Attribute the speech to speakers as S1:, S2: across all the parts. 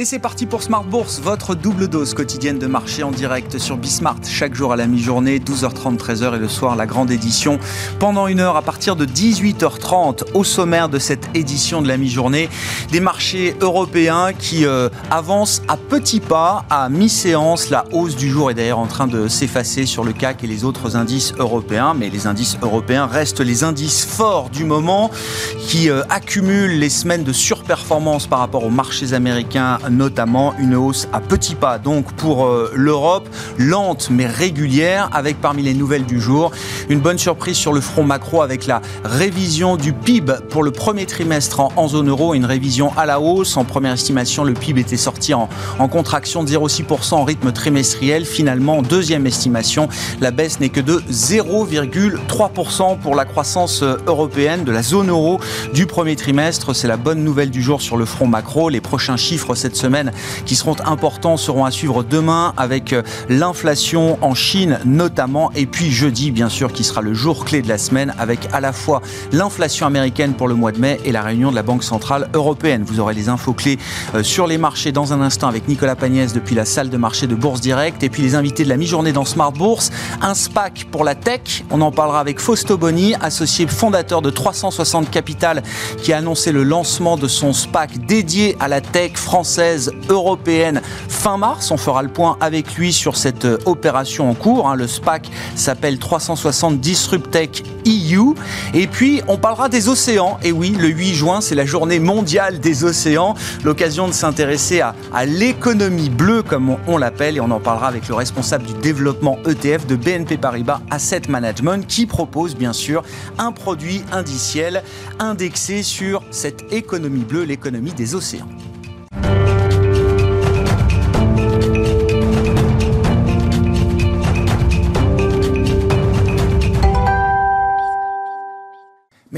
S1: Et c'est parti pour Smart Bourse, votre double dose quotidienne de marché en direct sur Bismart, chaque jour à la mi-journée, 12h30, 13h et le soir la grande édition. Pendant une heure à partir de 18h30, au sommaire de cette édition de la mi-journée, des marchés européens qui euh, avancent à petits pas, à mi-séance. La hausse du jour est d'ailleurs en train de s'effacer sur le CAC et les autres indices européens, mais les indices européens restent les indices forts du moment qui euh, accumulent les semaines de surperformance par rapport aux marchés américains notamment une hausse à petits pas donc pour euh, l'Europe, lente mais régulière, avec parmi les nouvelles du jour une bonne surprise sur le front macro avec la révision du PIB pour le premier trimestre en, zone euro, une révision à la hausse. En première estimation, le PIB était sorti en, en contraction de 0,6% en rythme trimestriel. Finalement, en deuxième estimation, la baisse n'est que de 0,3% pour la croissance euh, européenne de la zone euro du premier trimestre. C'est la bonne nouvelle du jour sur le front macro. Les prochains chiffres cette semaine qui seront importants seront à suivre demain avec euh, l'inflation en Chine notamment et puis jeudi bien sûr qui sera le jour clé de la semaine avec à la fois l'inflation américaine pour le mois de mai et la réunion de la Banque Centrale Européenne. Vous aurez les infos clés euh, sur les marchés dans un instant avec Nicolas Pagnès depuis la salle de marché de Bourse Direct et puis les invités de la mi-journée dans Smart Bourse. Un SPAC pour la tech, on en parlera avec Fausto Boni, associé fondateur de 360 Capital qui a annoncé le lancement de son SPAC dédié à la tech française, européenne fin mars. On fera le point avec lui sur cette euh, opération en cours. Hein. Le SPAC s'appelle 360 Disruptech EU. Et puis, on parlera des océans. Et oui, le 8 juin, c'est la journée mondiale des océans. L'occasion de s'intéresser à, l'économie bleue, comme on, l'appelle. Et on en parlera avec le responsable du développement ETF de BNP Paribas Asset Management, qui propose bien sûr un produit indiciel indexé sur cette économie bleue, l'économie des océans.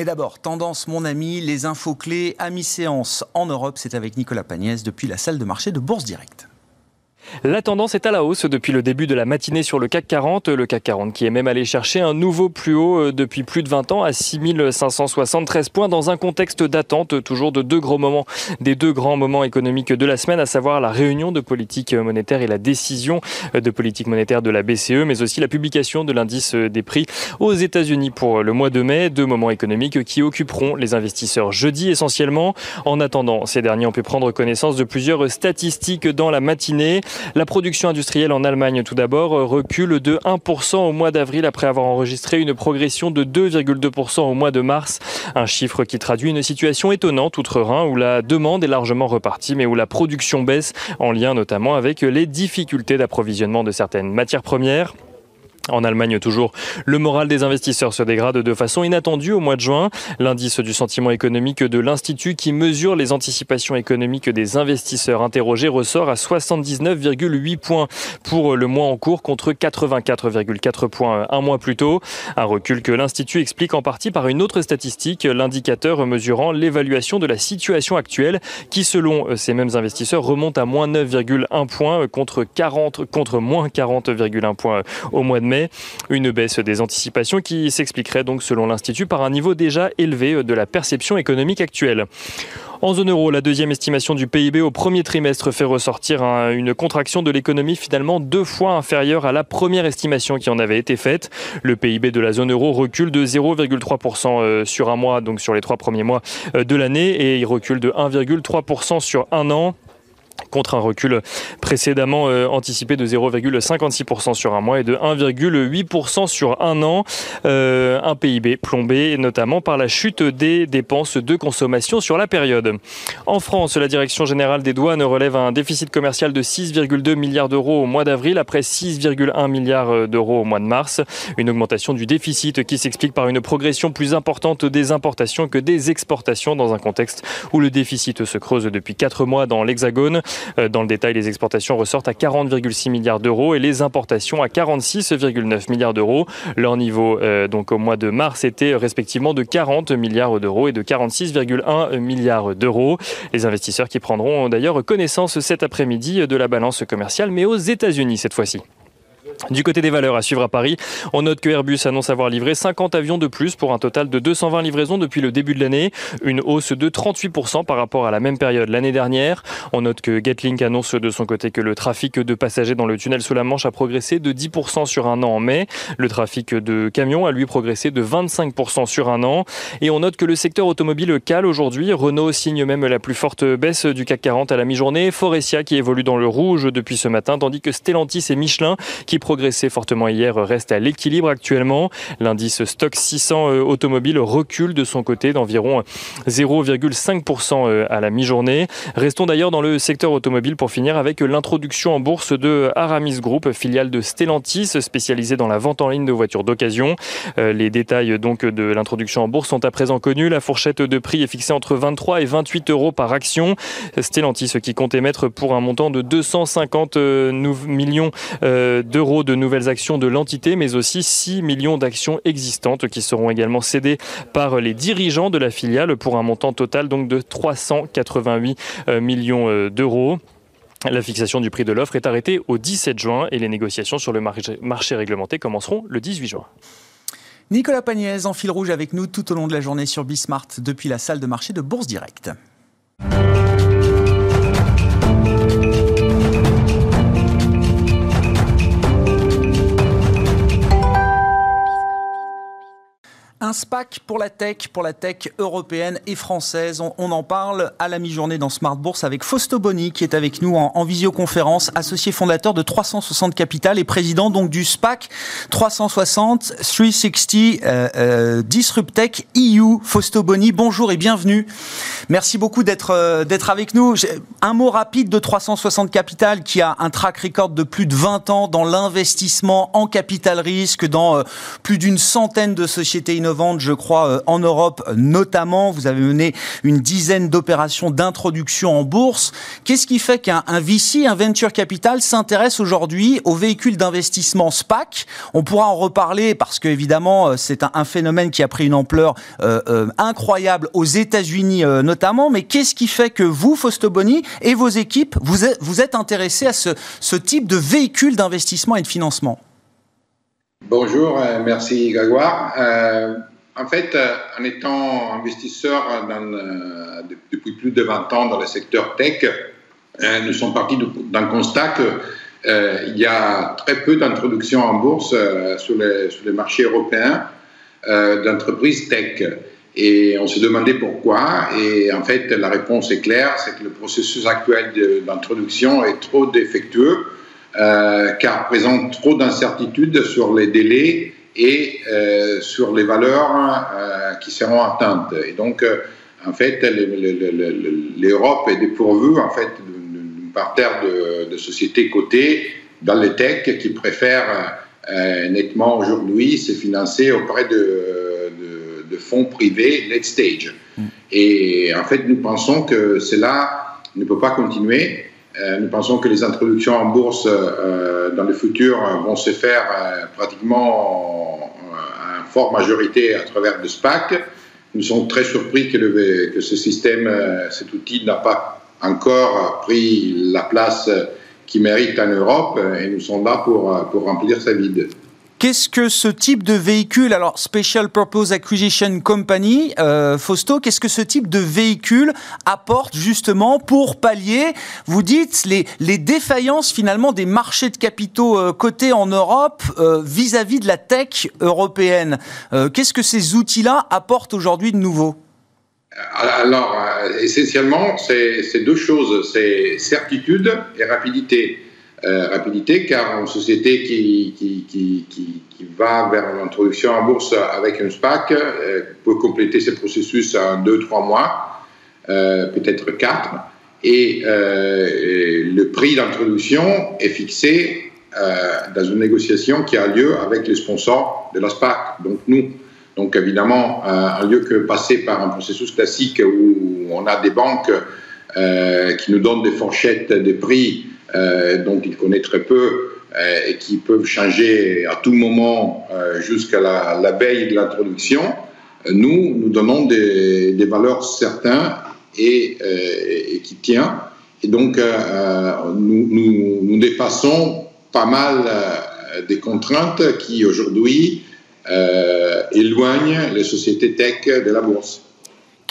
S1: Mais d'abord, tendance, mon ami, les infos clés à mi-séance en Europe, c'est avec Nicolas Pagnès depuis la salle de marché de Bourse Direct.
S2: La tendance est à la hausse depuis le début de la matinée sur le CAC 40. Le CAC 40 qui est même allé chercher un nouveau plus haut euh, depuis plus de 20 ans à 6573 points dans un contexte d'attente toujours de deux gros moments, des deux grands moments économiques de la semaine, à savoir la réunion de politique monétaire et la décision de politique monétaire de la BCE, mais aussi la publication de l'indice des prix aux États-Unis pour le mois de mai. Deux moments économiques qui occuperont les investisseurs jeudi essentiellement. En attendant, ces derniers ont pu prendre connaissance de plusieurs statistiques dans la matinée. La production industrielle en Allemagne, tout d'abord, recule de 1% au mois d'avril après avoir enregistré une progression de 2,2% au mois de mars. Un chiffre qui traduit une situation étonnante outre-Rhin où la demande est largement repartie mais où la production baisse en lien notamment avec les difficultés d'approvisionnement de certaines matières premières. En Allemagne toujours, le moral des investisseurs se dégrade de façon inattendue au mois de juin. L'indice du sentiment économique de l'Institut qui mesure les anticipations économiques des investisseurs interrogés ressort à 79,8 points pour le mois en cours contre 84,4 points un mois plus tôt. Un recul que l'Institut explique en partie par une autre statistique, l'indicateur mesurant l'évaluation de la situation actuelle qui selon ces mêmes investisseurs remonte à moins 9,1 points contre 40 contre moins 40,1 points au mois de mai. Une baisse des anticipations qui s'expliquerait donc selon l'Institut par un niveau déjà élevé de la perception économique actuelle. En zone euro, la deuxième estimation du PIB au premier trimestre fait ressortir une contraction de l'économie finalement deux fois inférieure à la première estimation qui en avait été faite. Le PIB de la zone euro recule de 0,3% euh, sur un mois, donc sur les trois premiers mois euh, de l'année, et il recule de 1,3% sur un an contre un recul précédemment euh, anticipé de 0,56% sur un mois et de 1,8% sur un an. Euh, un PIB plombé notamment par la chute des dépenses de consommation sur la période. En France, la Direction générale des douanes relève un déficit commercial de 6,2 milliards d'euros au mois d'avril après 6,1 milliards d'euros au mois de mars. Une augmentation du déficit qui s'explique par une progression plus importante des importations que des exportations dans un contexte où le déficit se creuse depuis 4 mois dans l'Hexagone. Euh, dans le détail, les exportations ressortent à 40,6 milliards d'euros et les importations à 46,9 milliards d'euros. Leur niveau euh, donc au mois de mars était respectivement de 40 milliards d'euros et de 46,1 milliards d'euros. Les investisseurs qui prendront d'ailleurs connaissance cet après-midi de la balance commerciale, mais aux États-Unis cette fois-ci. Du côté des valeurs à suivre à Paris, on note que Airbus annonce avoir livré 50 avions de plus pour un total de 220 livraisons depuis le début de l'année, une hausse de 38% par rapport à la même période l'année dernière. On note que Getlink annonce de son côté que le trafic de passagers dans le tunnel sous la Manche a progressé de 10% sur un an en mai. Le trafic de camions a lui progressé de 25% sur un an. Et on note que le secteur automobile cale aujourd'hui. Renault signe même la plus forte baisse du CAC 40 à la mi-journée. Forestia qui évolue dans le rouge depuis ce matin, tandis que Stellantis et Michelin qui progressé fortement hier reste à l'équilibre actuellement. L'indice stock 600 euh, automobile recule de son côté d'environ 0,5% euh, à la mi-journée. Restons d'ailleurs dans le secteur automobile pour finir avec l'introduction en bourse de Aramis Group, filiale de Stellantis spécialisée dans la vente en ligne de voitures d'occasion. Euh, les détails donc de l'introduction en bourse sont à présent connus. La fourchette de prix est fixée entre 23 et 28 euros par action. Stellantis qui compte émettre pour un montant de 250 millions d'euros de nouvelles actions de l'entité, mais aussi 6 millions d'actions existantes qui seront également cédées par les dirigeants de la filiale pour un montant total donc de 388 euh, millions euh, d'euros. La fixation du prix de l'offre est arrêtée au 17 juin et les négociations sur le marché réglementé commenceront le 18 juin.
S1: Nicolas Pagnès en fil rouge avec nous tout au long de la journée sur Bismart depuis la salle de marché de Bourse Directe. Un SPAC pour la tech, pour la tech européenne et française. On, en parle à la mi-journée dans Smart Bourse avec Fausto Boni qui est avec nous en, visioconférence, associé fondateur de 360 Capital et président donc du SPAC 360 360 euh, euh, Disrupt Tech EU. Fausto Boni, bonjour et bienvenue. Merci beaucoup d'être euh, d'être avec nous. Un mot rapide de 360 Capital qui a un track record de plus de 20 ans dans l'investissement en capital risque dans euh, plus d'une centaine de sociétés innovantes je crois, euh, en Europe notamment. Vous avez mené une dizaine d'opérations d'introduction en bourse. Qu'est-ce qui fait qu'un VC, un venture capital, s'intéresse aujourd'hui aux véhicules d'investissement SPAC On pourra en reparler parce que évidemment, euh, c'est un, phénomène qui a pris une ampleur euh, incroyable aux États-Unis notamment. Mais qu'est-ce qui fait que vous, Faustoboni, et vos équipes, vous êtes, intéressés à ce type de véhicule d'investissement et de financement?
S3: Bonjour, merci Grégoire. En fait, euh, en étant investisseur dans, depuis plus de 20 ans dans le secteur tech, euh, nous sommes partis d'un constat qu'il euh, y a très peu d'introductions en bourse sur, les, marchés européens d'entreprises tech. Et on s'est demandé pourquoi. Et en fait, la réponse est claire, c'est que le processus actuel d'introduction est trop défectueux, car présente trop d'incertitudes sur les délais et euh, sur les valeurs euh, qui seront atteintes. Et donc, euh, en fait, l'Europe est dépourvue en fait d'une parterre de, de, sociétés cotées dans les tech qui préfèrent nettement aujourd'hui se financer auprès de, de, fonds privés late stage. Mm. Et en fait, nous pensons que cela ne peut pas continuer. Nous pensons que les introductions en bourse dans le futur vont se faire pratiquement forte majorité à travers le SPAC. Nous sommes très surpris que, ce système, euh, cet outil n'a pas encore pris la place qu'il mérite en Europe et nous sommes là pour, pour remplir sa vide.
S1: Qu'est-ce que ce type de véhicule, alors Special Purpose Acquisition Company, euh, Fausto, qu'est-ce que ce type de véhicule apporte justement pour pallier, vous dites, les, défaillances finalement des marchés de capitaux euh, cotés en Europe euh, vis-à-vis de la tech européenne? Euh, Qu'est-ce que ces outils-là apportent aujourd'hui de nouveau?
S3: Alors, essentiellement, c'est deux choses, c'est certitude et rapidité. Euh, rapidité, car une société qui, qui, qui, qui va vers l'introduction en bourse avec un SPAC euh, peut compléter ce processus en 2-3 mois, euh, peut-être 4, et le prix d'introduction est fixé dans une négociation qui a lieu avec les sponsors de la SPAC, donc nous. Donc évidemment, un lieu que passer par un processus classique où on a des banques qui nous donnent des fourchettes de prix dont il connaît très peu euh, et qui peuvent changer à tout moment euh, jusqu'à la, veille de l'introduction, nous, nous donnons des, valeurs certaines et, qui tiennent. Et donc, nous, dépassons pas mal des contraintes qui aujourd'hui éloignent les sociétés tech de la bourse.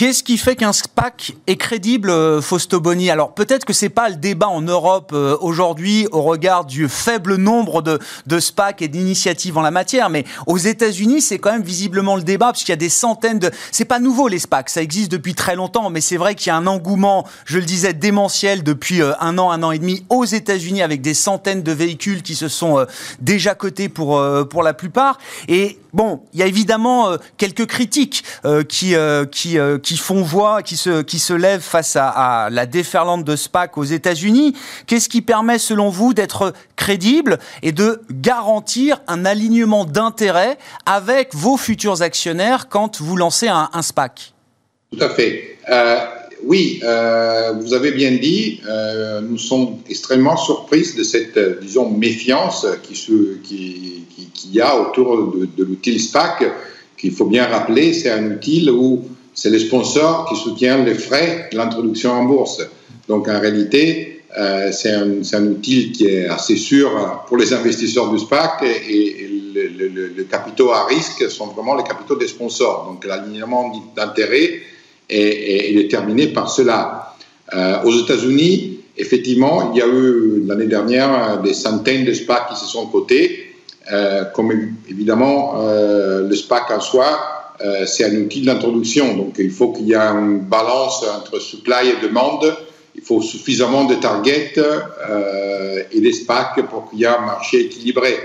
S1: Qu'est-ce qui fait qu'un SPAC est crédible, euh, Fausto Boni? Alors peut-être que c'est pas le débat en Europe euh, aujourd'hui au regard du faible nombre de, SPAC et d'initiatives en la matière, mais aux États-Unis c'est quand même visiblement le débat puisqu'il y a des centaines de. C'est pas nouveau les SPAC, ça existe depuis très longtemps, mais c'est vrai qu'il y a un engouement, je le disais, démentiel depuis euh, un an, un an et demi aux États-Unis avec des centaines de véhicules qui se sont déjà cotés pour pour la plupart. Et bon, il y a évidemment quelques critiques qui qui font voix, qui se, qui se lèvent face à, la déferlante de SPAC aux États-Unis. Qu'est-ce qui permet, selon vous, d'être crédible et de garantir un alignement d'intérêts avec vos futurs actionnaires quand vous lancez un, SPAC
S3: Tout à fait. Euh, oui, euh, vous avez bien dit, euh, nous sommes extrêmement surpris de cette, disons, méfiance qui, se, qui, qui, y a autour de l'outil SPAC, qu'il faut bien rappeler, c'est un outil où c'est les sponsors qui soutiennent les frais de l'introduction en bourse. Donc en réalité, euh, c'est un, outil qui est assez sûr pour les investisseurs du SPAC et, le, capitaux à risque sont vraiment les capitaux des sponsors. Donc l'alignement d'intérêt est, déterminé par cela. Euh, aux États-Unis, effectivement, il y a eu l'année dernière des centaines de SPAC qui se sont cotés. Euh, comme évidemment le SPAC en soi euh, c'est un outil d'introduction. Donc, il faut qu'il y ait une balance entre supply et demande. Il faut suffisamment de targets euh, et des SPAC pour qu'il y ait un marché équilibré.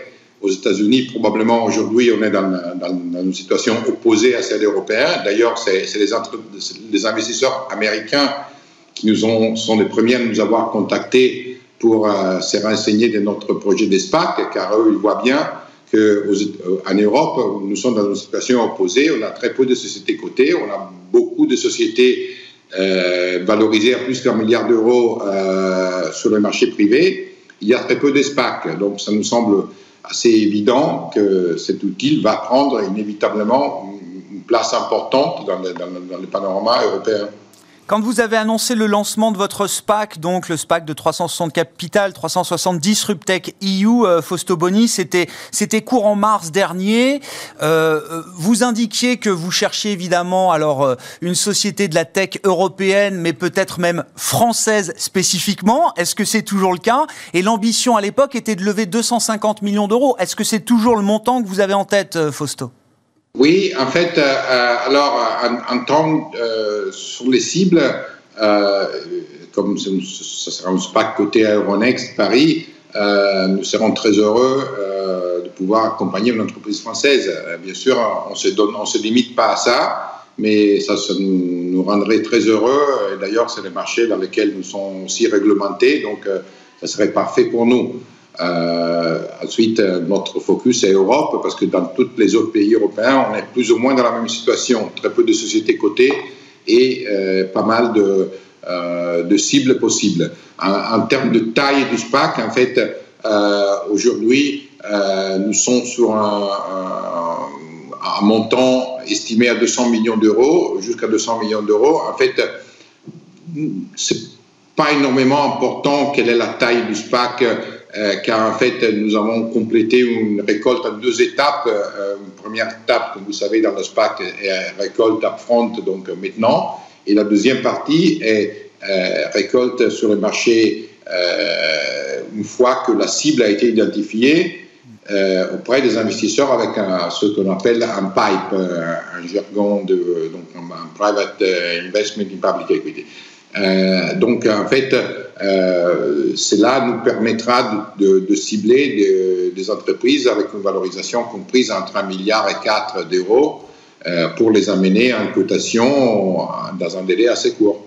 S3: Aux États-Unis, probablement aujourd'hui, on est dans, une situation opposée à celle européenne. D'ailleurs, c'est les, investisseurs américains qui sont les premiers à nous avoir contactés pour euh, se renseigner de notre projet d'ESPAC, car eux, ils voient bien qu'en euh, Europe, nous sommes dans une situation opposée. On a très peu de sociétés cotées, on a beaucoup de sociétés euh, valorisées à plus d'un milliard d'euros euh, sur le marché privé. Il y a très peu d'ESPAC, donc ça nous semble assez évident que cet outil va prendre inévitablement une place importante dans le panorama européen.
S1: Quand vous avez annoncé le lancement de votre SPAC, donc le SPAC de 360 Capital, 370 Disruptech EU, euh, Fausto Boni, c'était c'était court en mars dernier. Euh, vous indiquiez que vous cherchiez évidemment alors euh, une société de la tech européenne, mais peut-être même française spécifiquement. Est-ce que c'est toujours le cas? Et l'ambition à l'époque était de lever 250 millions d'euros. Est-ce que c'est toujours le montant que vous avez en tête, euh, Fausto?
S3: Oui, en fait, euh, euh, alors, en, temps euh, sur les cibles, comme ce, sera un SPAC côté Euronext Paris, nous serons très heureux de pouvoir accompagner une entreprise française. bien sûr, on on se limite pas à ça, mais ça, nous, rendrait très heureux. D'ailleurs, c'est les marchés dans lesquels nous sommes aussi réglementés, donc ça serait parfait pour nous. Euh, ensuite, euh, notre focus est Europe, parce que dans tous les autres pays européens, on est plus ou moins dans la même situation. Très peu de sociétés cotées et euh, pas mal de, cibles possibles. En, termes de taille du SPAC, en fait, aujourd'hui, nous sommes sur un, un, montant estimé à 200 millions d'euros, jusqu'à 200 millions d'euros. En fait, c'est pas énormément important quelle est la taille du SPAC euh, car en fait, nous avons complété une récolte en deux étapes. Euh, une première étape, comme vous savez, dans le SPAC, est récolte upfront, donc maintenant. Et la deuxième partie est euh, récolte sur le marché une fois que la cible a été identifiée auprès des investisseurs avec ce qu'on appelle un PIPE, un jargon de donc un Private Investment in Public Equity. Euh, donc, en fait, euh, cela nous permettra de, cibler des, entreprises avec une valorisation comprise entre 1 milliard et 4 d'euros euh, pour les amener en cotation dans un délai assez court.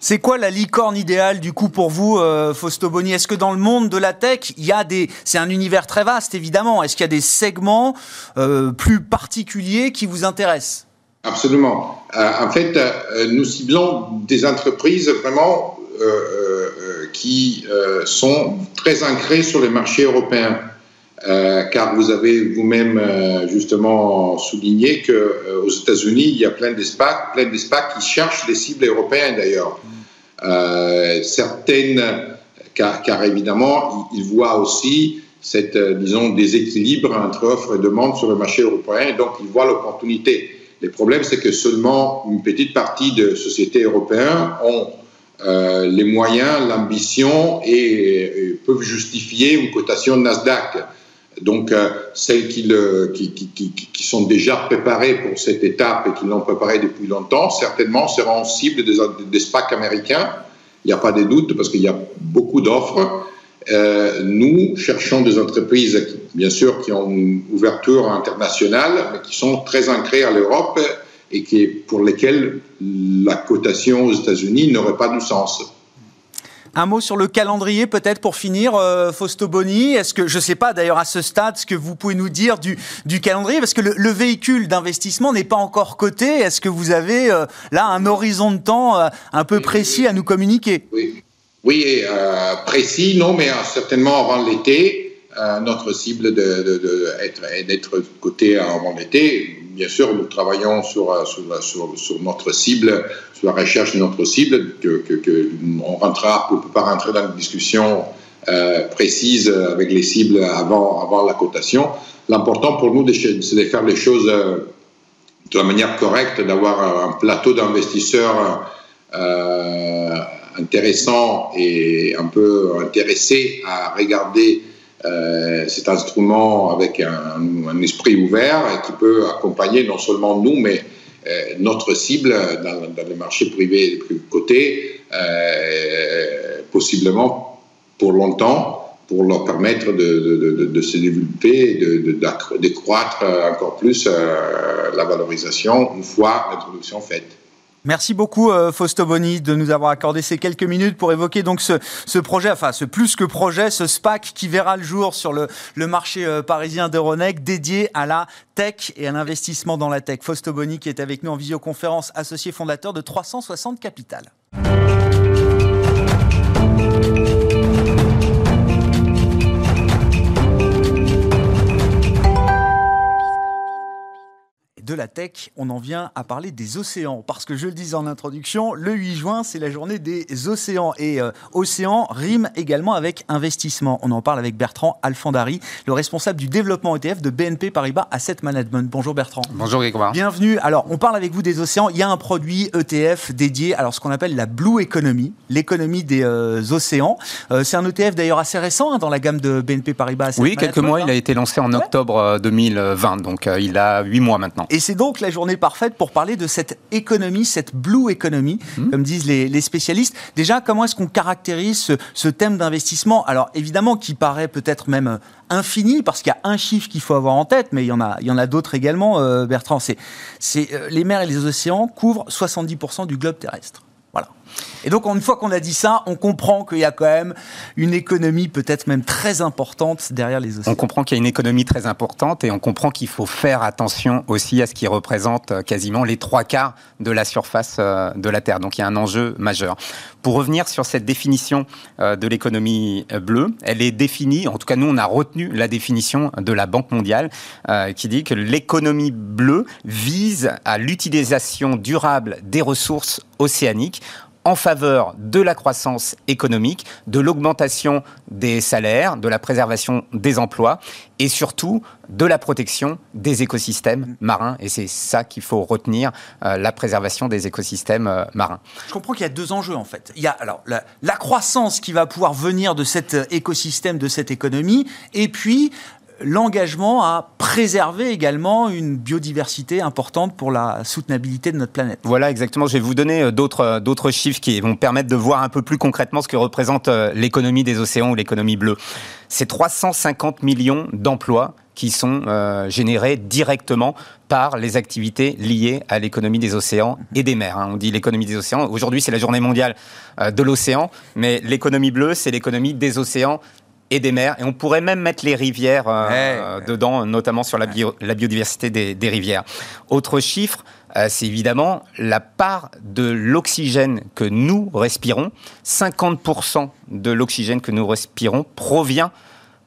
S1: C'est quoi la licorne idéale du coup pour vous, Fausto Boni? Est-ce que dans le monde de la tech, il y a des, c'est un univers très vaste évidemment. Est-ce qu'il y a des segments plus particuliers qui vous intéressent?
S3: Absolument. Euh, en fait, euh, nous ciblons des entreprises vraiment euh, qui sont très ancrées sur les marchés européens. car vous avez vous-même justement souligné qu'aux États-Unis, il y a plein d'espaces, plein d'espaces qui cherchent les cibles européennes d'ailleurs. certaines, car, car, évidemment, ils voient aussi cette, disons, déséquilibre entre offre et demande sur le marché européen. Et donc, ils voient l'opportunité. Le problème, c'est que seulement une petite partie de sociétés européennes ont euh, les moyens, l'ambition et, peuvent justifier une cotation Nasdaq. Donc, euh, celles qui, sont déjà préparées pour cette étape et qui l'ont préparée depuis longtemps, certainement seront cibles des, des SPAC américains. Il n'y a pas de doute parce qu'il y a beaucoup d'offres. Euh, nous cherchons des entreprises, bien sûr, qui ont une ouverture internationale, mais qui sont très ancrées à l'Europe et qui, pour lesquelles la cotation aux États-Unis n'aurait pas du sens.
S1: Un mot sur le calendrier, peut-être pour finir, euh, Fausto Boni. Est-ce que, je ne sais pas d'ailleurs à ce stade, ce que vous pouvez nous dire du, du calendrier, parce que le, véhicule d'investissement n'est pas encore coté. Est-ce que vous avez euh, là un horizon de temps euh, un peu précis à nous communiquer?
S3: Oui, oui précis, non, mais certainement avant l'été. notre cible d'être de, coté avant l'été bien sûr, nous travaillons sur, euh, sur, sur, notre cible, sur la recherche de notre cible, que, que, on rentrera, on peut pas rentrer dans une discussion euh, précise avec les cibles avant, avant la cotation. L'important pour nous, c'est de faire les choses euh, de la manière correcte, d'avoir un plateau d'investisseurs euh, intéressants et un peu intéressés à regarder euh, cet instrument avec un, esprit ouvert et qui peut accompagner non seulement nous, mais euh, notre cible dans, dans les marchés privés cotés, euh, possiblement pour longtemps, pour leur permettre de, de se développer, de, croître encore plus la valorisation une fois l'introduction faite.
S1: Merci beaucoup euh, Fausto Boni de nous avoir accordé ces quelques minutes pour évoquer donc ce, projet, enfin ce plus que projet, ce SPAC qui verra le jour sur le, le marché euh, parisien d'Euronec dédié à la tech et à l'investissement dans la tech. Fausto Boni qui est avec nous en visioconférence, associé fondateur de 360 Capital. De la tech, on en vient à parler des océans. Parce que je le disais en introduction, le 8 juin, c'est la journée des océans. Et euh, océan rime également avec investissement. On en parle avec Bertrand Alfandari, le responsable du développement ETF de BNP Paribas Asset Management. Bonjour Bertrand.
S4: Bonjour Grégoire.
S1: Bienvenue. Alors, on parle avec vous des océans. Il y a un produit ETF dédié à ce qu'on appelle la Blue Economy, l'économie des euh, océans. Euh, c'est un ETF d'ailleurs assez récent hein, dans la gamme de BNP Paribas
S4: Asset Oui, quelques mois. Il a été lancé en octobre 2020, donc il a huit mois maintenant.
S1: Et c'est donc la journée parfaite pour parler de cette économie, cette blue economy, mmh. comme disent les, spécialistes. Déjà, comment est-ce qu'on caractérise ce, thème d'investissement? Alors évidemment, qui paraît peut-être même euh, infini, parce qu'il y a un chiffre qu'il faut avoir en tête, mais il y en a, il y en a d'autres également, euh, Bertrand. C'est, euh, les mers et les océans couvrent 70% du globe terrestre. Et donc, une fois qu'on a dit ça, on comprend qu'il y a quand même une économie peut-être même très importante derrière les océans.
S4: On comprend qu'il y a une économie très importante et on comprend qu'il faut faire attention aussi à ce qui représente euh, quasiment les trois quarts de la surface euh, de la Terre. Donc, il y a un enjeu majeur. Pour revenir sur cette définition euh, de l'économie bleue, elle est définie, en tout cas nous on a retenu la définition de la Banque mondiale qui dit que l'économie bleue vise à l'utilisation durable des ressources océaniques en faveur de la croissance économique, de l'augmentation des salaires, de la préservation des emplois et surtout de la protection des écosystèmes marins. Et c'est ça qu'il faut retenir, euh, la préservation des écosystèmes euh, marins.
S1: Je comprends qu'il y a deux enjeux en fait. Il y a alors la, la croissance qui va pouvoir venir de cet écosystème, de cette économie, et puis l'engagement à préserver également une biodiversité importante pour la soutenabilité de notre planète.
S4: Voilà, exactement. Je vais vous donner euh, d'autres, euh, d'autres chiffres qui vont permettre de voir un peu plus concrètement ce que représente euh, l'économie des océans ou l'économie bleue. C'est 350 millions d'emplois qui sont générés directement par les activités liées à l'économie des océans et des mers. Hein. On dit l'économie des océans. Aujourd'hui, c'est la journée mondiale de l'océan, mais l'économie bleue, c'est l'économie des océans et des mers. Et on pourrait même mettre les rivières euh, dedans, notamment sur la, la biodiversité des, rivières. Autre chiffre, euh, c'est évidemment la part de l'oxygène que nous respirons. 50% de l'oxygène que nous respirons provient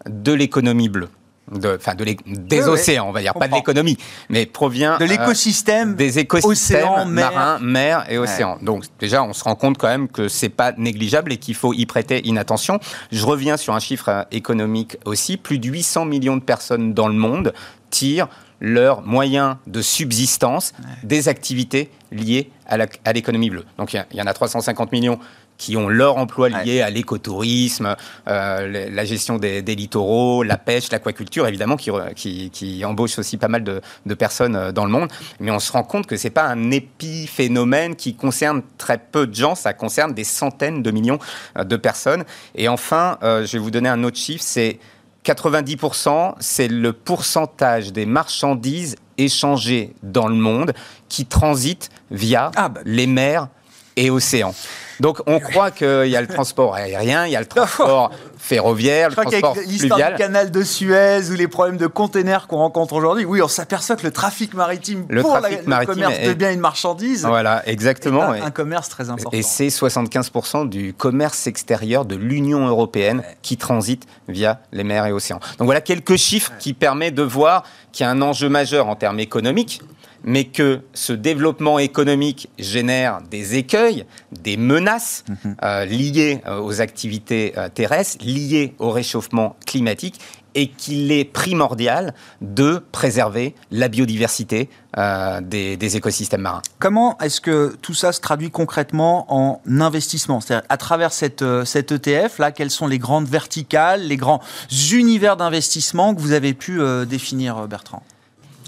S4: de l'économie bleue. De, enfin de des océans, on va dire, pas de l'économie, mais provient
S1: de l'écosystème,
S4: des écosystèmes marins, mer et océans. Donc déjà, on se rend compte quand même que c'est pas négligeable et qu'il faut y prêter inattention. Je reviens sur un chiffre économique aussi, plus de 800 millions de personnes dans le monde tirent leurs moyens de subsistance des activités liées à l'économie bleue. Donc il y, en a 350 millions qui ont leur emploi lié à l'écotourisme, euh, la gestion des, littoraux, la pêche, l'aquaculture, évidemment, qui, qui, embauche aussi pas mal de, personnes euh, dans le monde. Mais on se rend compte que c'est pas un épiphénomène qui concerne très peu de gens, ça concerne des centaines de millions euh, de personnes. Et enfin, je vais vous donner un autre chiffre, c'est 90%, c'est le pourcentage des marchandises échangées dans le monde qui transitent via ah, bah. les mers et océans. Donc on croit qu'il y a le transport aérien, il y a le transport ferroviaire, le transport
S1: fluvial. du canal de Suez ou les problèmes de containers qu'on rencontre aujourd'hui, oui, on s'aperçoit que le trafic maritime
S4: le
S1: pour
S4: trafic
S1: le commerce de biens et de marchandises,
S4: voilà, exactement,
S1: un, un, commerce très important.
S4: Et c'est 75% du commerce extérieur de l'Union européenne qui transite via les mers et océans. Donc voilà quelques chiffres qui permettent de voir qu'il y a un enjeu majeur en termes économiques mais que ce développement économique génère des écueils, des menaces mhm. euh, liées euh, aux activités euh, terrestres, liées au réchauffement climatique, et qu'il est primordial de préserver la biodiversité des, écosystèmes marins.
S1: Comment est-ce que tout ça se traduit concrètement en investissement? C'est-à-dire à travers cette, cette ETF, là, quelles sont les grandes verticales, les grands univers d'investissement que vous avez pu définir, Bertrand?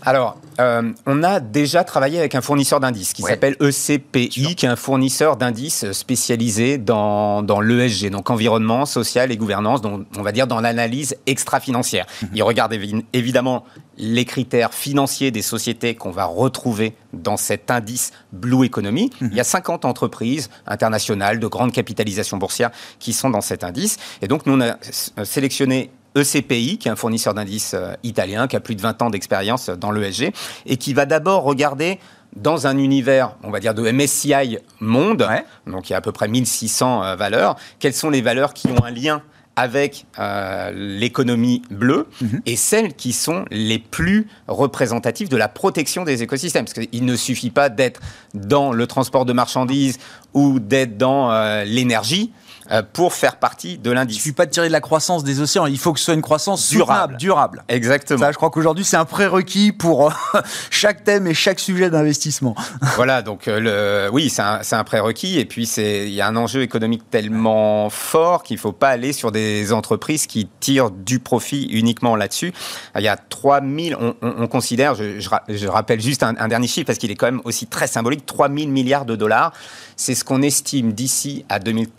S4: Alors, euh, on a déjà travaillé avec un fournisseur d'indices qui s'appelle ECPI, qui est un fournisseur d'indices spécialisé dans, dans l'ESG, donc environnement, social et gouvernance, donc on va dire dans l'analyse extra-financière. Mhm. Il regarde évidemment les critères financiers des sociétés qu'on va retrouver dans cet indice Blue Economy. Mhm. Il y a 50 entreprises internationales de grande capitalisation boursière qui sont dans cet indice. Et donc, nous, on a sélectionné ECPI, qui est un fournisseur d'indices euh, italien, qui a plus de 20 ans d'expérience dans l'ESG, et qui va d'abord regarder dans un univers, on va dire, de MSCI Monde, donc il y a à peu près 1600 euh, valeurs, quelles sont les valeurs qui ont un lien avec euh, l'économie bleue mhm. et celles qui sont les plus représentatives de la protection des écosystèmes? Parce qu'il ne suffit pas d'être dans le transport de marchandises ou d'être dans l'énergie euh, pour faire partie de l'indice.
S1: Il ne suffit pas de tirer de la croissance des océans, il faut que ce soit une croissance durable. durable.
S4: Exactement.
S1: Ça, je crois qu'aujourd'hui, c'est un prérequis pour euh, chaque thème et chaque sujet d'investissement.
S4: Voilà, donc euh, le, oui, c'est un, un, prérequis. Et puis, il y a un enjeu économique tellement fort qu'il ne faut pas aller sur des entreprises qui tirent du profit uniquement là-dessus. Il y a 3000, on, on, considère, je, je, rappelle juste un, un dernier chiffre parce qu'il est quand même aussi très symbolique, 3000 milliards de dollars. C'est ce qu'on estime d'ici à 2030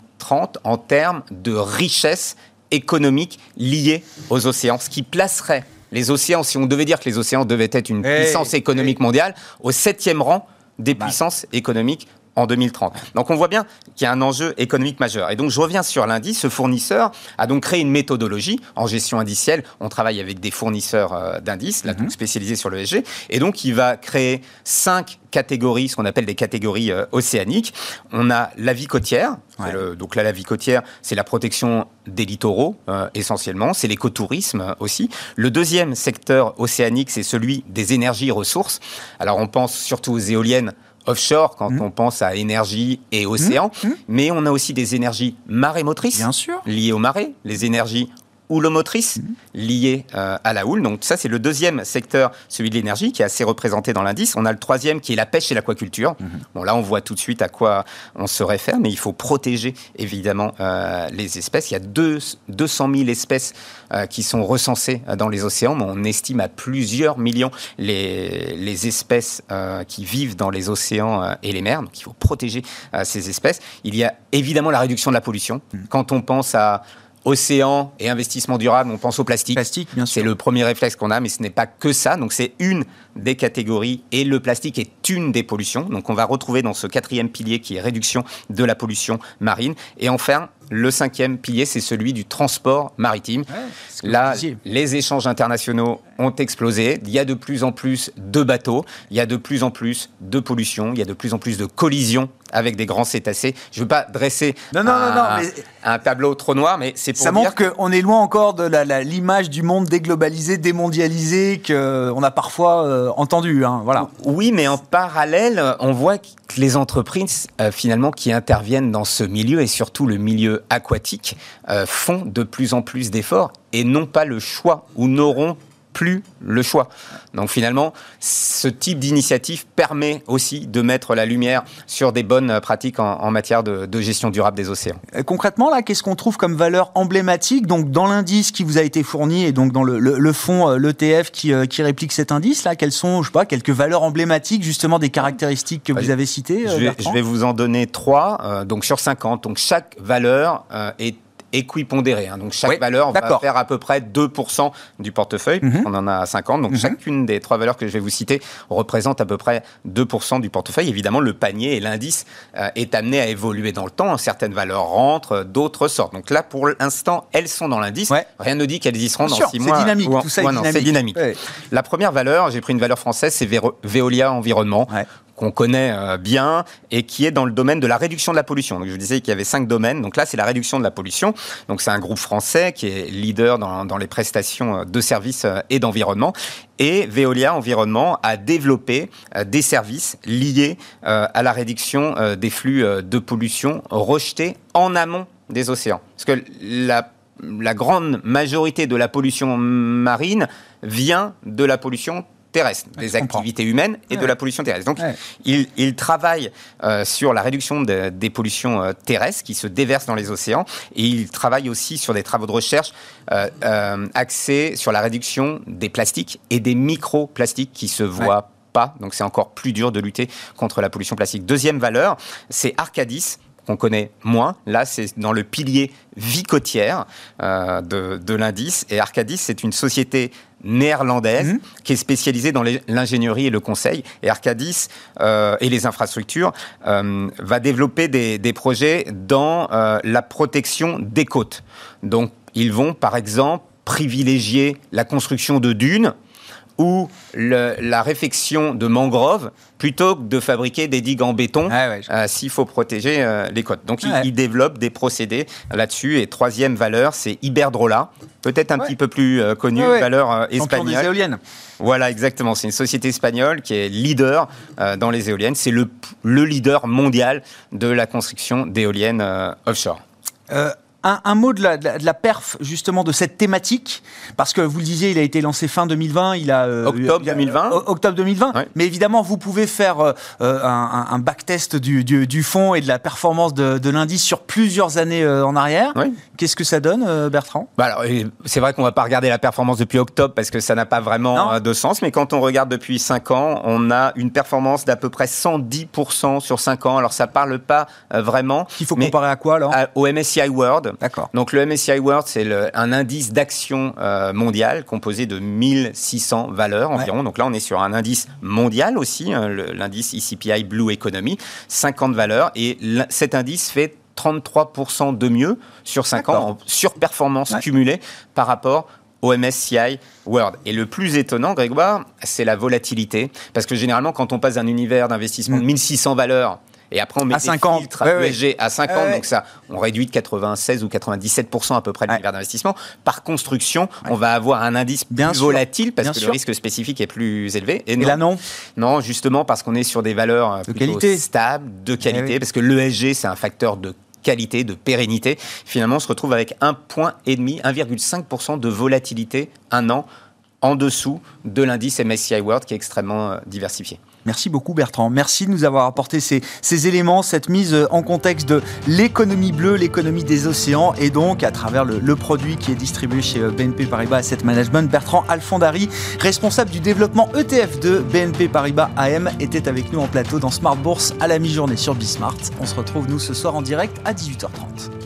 S4: en termes de richesse économique liée aux océans, ce qui placerait les océans, si on devait dire que les océans devaient être une puissance économique mondiale, au septième rang des bah. puissances économiques en 2030. Donc on voit bien qu'il y a un enjeu économique majeur. Et donc je reviens sur l'indice. Ce fournisseur a donc créé une méthodologie en gestion indicielle. On travaille avec des fournisseurs euh, d'indices, là, donc mhm. spécialisés sur le SG. Et donc il va créer cinq catégories, ce qu'on appelle des catégories euh, océaniques. On a la vie côtière. donc là, la vie côtière, c'est la protection des littoraux euh, essentiellement. C'est l'écotourisme aussi. Le deuxième secteur océanique, c'est celui des énergies ressources. Alors on pense surtout aux éoliennes offshore quand mmh. on pense à énergie et océan, mmh. Mmh. mais on a aussi des énergies marémotrices
S1: Bien sûr.
S4: liées aux marées, les énergies houlomotrices mhm. liées euh, à la houle. Donc ça, c'est le deuxième secteur, celui de l'énergie, qui est assez représenté dans l'indice. On a le troisième qui est la pêche et l'aquaculture. Mhm. Bon, là, on voit tout de suite à quoi on se réfère, mais il faut protéger évidemment euh, les espèces. Il y a deux, 200 000 espèces euh, qui sont recensées dans les océans, mais on estime à plusieurs millions les, les espèces qui vivent dans les océans et les mers. Donc il faut protéger ces espèces. Il y a évidemment la réduction de la pollution. Mhm. Quand on pense à océan et investissement durable, on pense au plastique.
S1: Plastique, bien sûr.
S4: C'est le premier réflexe qu'on a, mais ce n'est pas que ça. Donc c'est une des catégories et le plastique est une des pollutions. Donc on va retrouver dans ce quatrième pilier qui est réduction de la pollution marine. Et enfin, le cinquième pilier, c'est celui du transport maritime. Là, les échanges internationaux ont explosé. Il y a de plus en plus de bateaux, il y a de plus en plus de pollution, il y a de plus en plus de collisions avec des grands cétacés. Je ne veux pas dresser un, tableau trop noir, mais c'est pour
S1: ça montre qu'on est loin encore de l'image du monde déglobalisé, démondialisé qu'on a parfois euh, entendu. Hein, voilà.
S4: Oui, mais en parallèle, on voit que les entreprises euh, finalement qui interviennent dans ce milieu et surtout le milieu aquatique euh, font de plus en plus d'efforts et n'ont pas le choix ou n'auront plus le choix. Donc finalement, ce type d'initiative permet aussi de mettre la lumière sur des bonnes pratiques en, matière de, gestion durable des océans.
S1: Euh, concrètement, là, qu'est-ce qu'on trouve comme valeur emblématique donc dans l'indice qui vous a été fourni et donc dans le, le, fonds, euh, l'ETF qui, euh, qui, réplique cet indice là Quelles sont, je sais pas, quelques valeurs emblématiques justement des caractéristiques que vous avez citées
S4: je vais, je vais, vous en donner trois. donc sur 50, donc chaque valeur est équipondéré. Hein. Donc chaque valeur va faire à peu près 2% du portefeuille. Mhm. On en a 50. Donc mhm. chacune des trois valeurs que je vais vous citer représente à peu près 2% du portefeuille. Évidemment, le panier et l'indice euh, est amené à évoluer dans le temps. Certaines valeurs rentrent, d'autres sortent. Donc là, pour l'instant, elles sont dans l'indice. Rien ne dit qu'elles y seront dans 6 mois.
S1: C'est dynamique. tout ça
S4: est dynamique. La première valeur, j'ai pris une valeur française, c'est Veolia Environnement qu'on connaît euh, bien et qui est dans le domaine de la réduction de la pollution. Donc je vous disais qu'il y avait cinq domaines. Donc là, c'est la réduction de la pollution. Donc c'est un groupe français qui est leader dans, les prestations euh, de services euh, et d'environnement. Et Veolia Environnement a développé des services liés à la réduction des flux de pollution rejetés en amont des océans. Parce que la grande majorité de la pollution marine vient de la pollution terrestre, des activités humaines et de la pollution terrestre. Donc, il, il, travaille euh, sur la réduction des pollutions euh, terrestres qui se déversent dans les océans et il travaille aussi sur des travaux de recherche euh, axés sur la réduction des plastiques et des microplastiques qui se voient pas. Donc, c'est encore plus dur de lutter contre la pollution plastique. Deuxième valeur, c'est Arcadis qu'on connaît moins. Là, c'est dans le pilier vie côtière de, de l'indice. Et Arcadis, c'est une société néerlandaise mhm. qui est spécialisée dans l'ingénierie et le conseil. Et Arcadis euh, et les infrastructures euh, va développer des, des projets dans euh, la protection des côtes. Donc, ils vont, par exemple, privilégier la construction de dunes ou la réfection de mangroves plutôt que de fabriquer des digues en béton ah euh, s'il faut protéger euh, les côtes. Donc il, développe des procédés là-dessus. Et troisième valeur, c'est Iberdrola, peut-être un petit peu plus euh, connue, valeur espagnole.
S1: des éoliennes.
S4: Voilà, exactement. C'est une société espagnole qui est leader dans les éoliennes. C'est le, le, leader mondial de la construction d'éoliennes offshore.
S1: Un, mot de la, perf justement de cette thématique, parce que vous le disiez, il a été lancé fin 2020, il a
S4: euh, octobre 2020.
S1: octobre 2020. Mais évidemment, vous pouvez faire euh, euh, un, un, backtest du, du, du, fonds et de la performance de, l'indice sur plusieurs années en arrière. Qu'est-ce que ça donne, Bertrand?
S4: Bah alors, c'est vrai qu'on va pas regarder la performance depuis octobre parce que ça n'a pas vraiment de sens. Mais quand on regarde depuis 5 ans, on a une performance d'à peu près 110% sur 5 ans. Alors ça parle pas vraiment.
S1: Il faut comparer à quoi alors?
S4: Au MSCI World.
S1: D'accord.
S4: Donc le MSCI World, c'est un indice d'action euh, mondial composé de 1600 valeurs environ. Donc là, on est sur un indice mondial aussi, hein, l'indice ECPI Blue Economy, 50 valeurs. Et cet indice fait 33% de mieux sur 5 ans en surperformance cumulée par rapport au MSCI World. Et le plus étonnant, Grégoire, c'est la volatilité. Parce que généralement, quand on passe d'un univers d'investissement de 1600 mm. valeurs et après, on met à des 5 ans. filtres ESG à 5 ans. Donc, ça, on réduit de 96 ou 97% à peu près l'univers d'investissement. Par construction, on va avoir un indice Bien plus volatile parce que le risque spécifique est plus élevé.
S1: Et, là, non
S4: Non, justement parce qu'on est sur des valeurs euh, de qualité. stables, de qualité. Parce que l'ESG, c'est un facteur de qualité, de pérennité. Finalement, on se retrouve avec un point et demi, 1,5% de volatilité un an en dessous de l'indice MSCI World qui est extrêmement euh, diversifié.
S1: Merci beaucoup Bertrand. Merci de nous avoir apporté ces, éléments, cette mise en contexte de l'économie bleue, l'économie des océans et donc à travers le, produit qui est distribué chez euh, BNP Paribas Asset Management. Bertrand Alfondari, responsable du développement ETF de BNP Paribas AM, était avec nous en plateau dans Smart Bourse à la mi-journée sur Bismart. On se retrouve nous ce soir en direct à 18h30.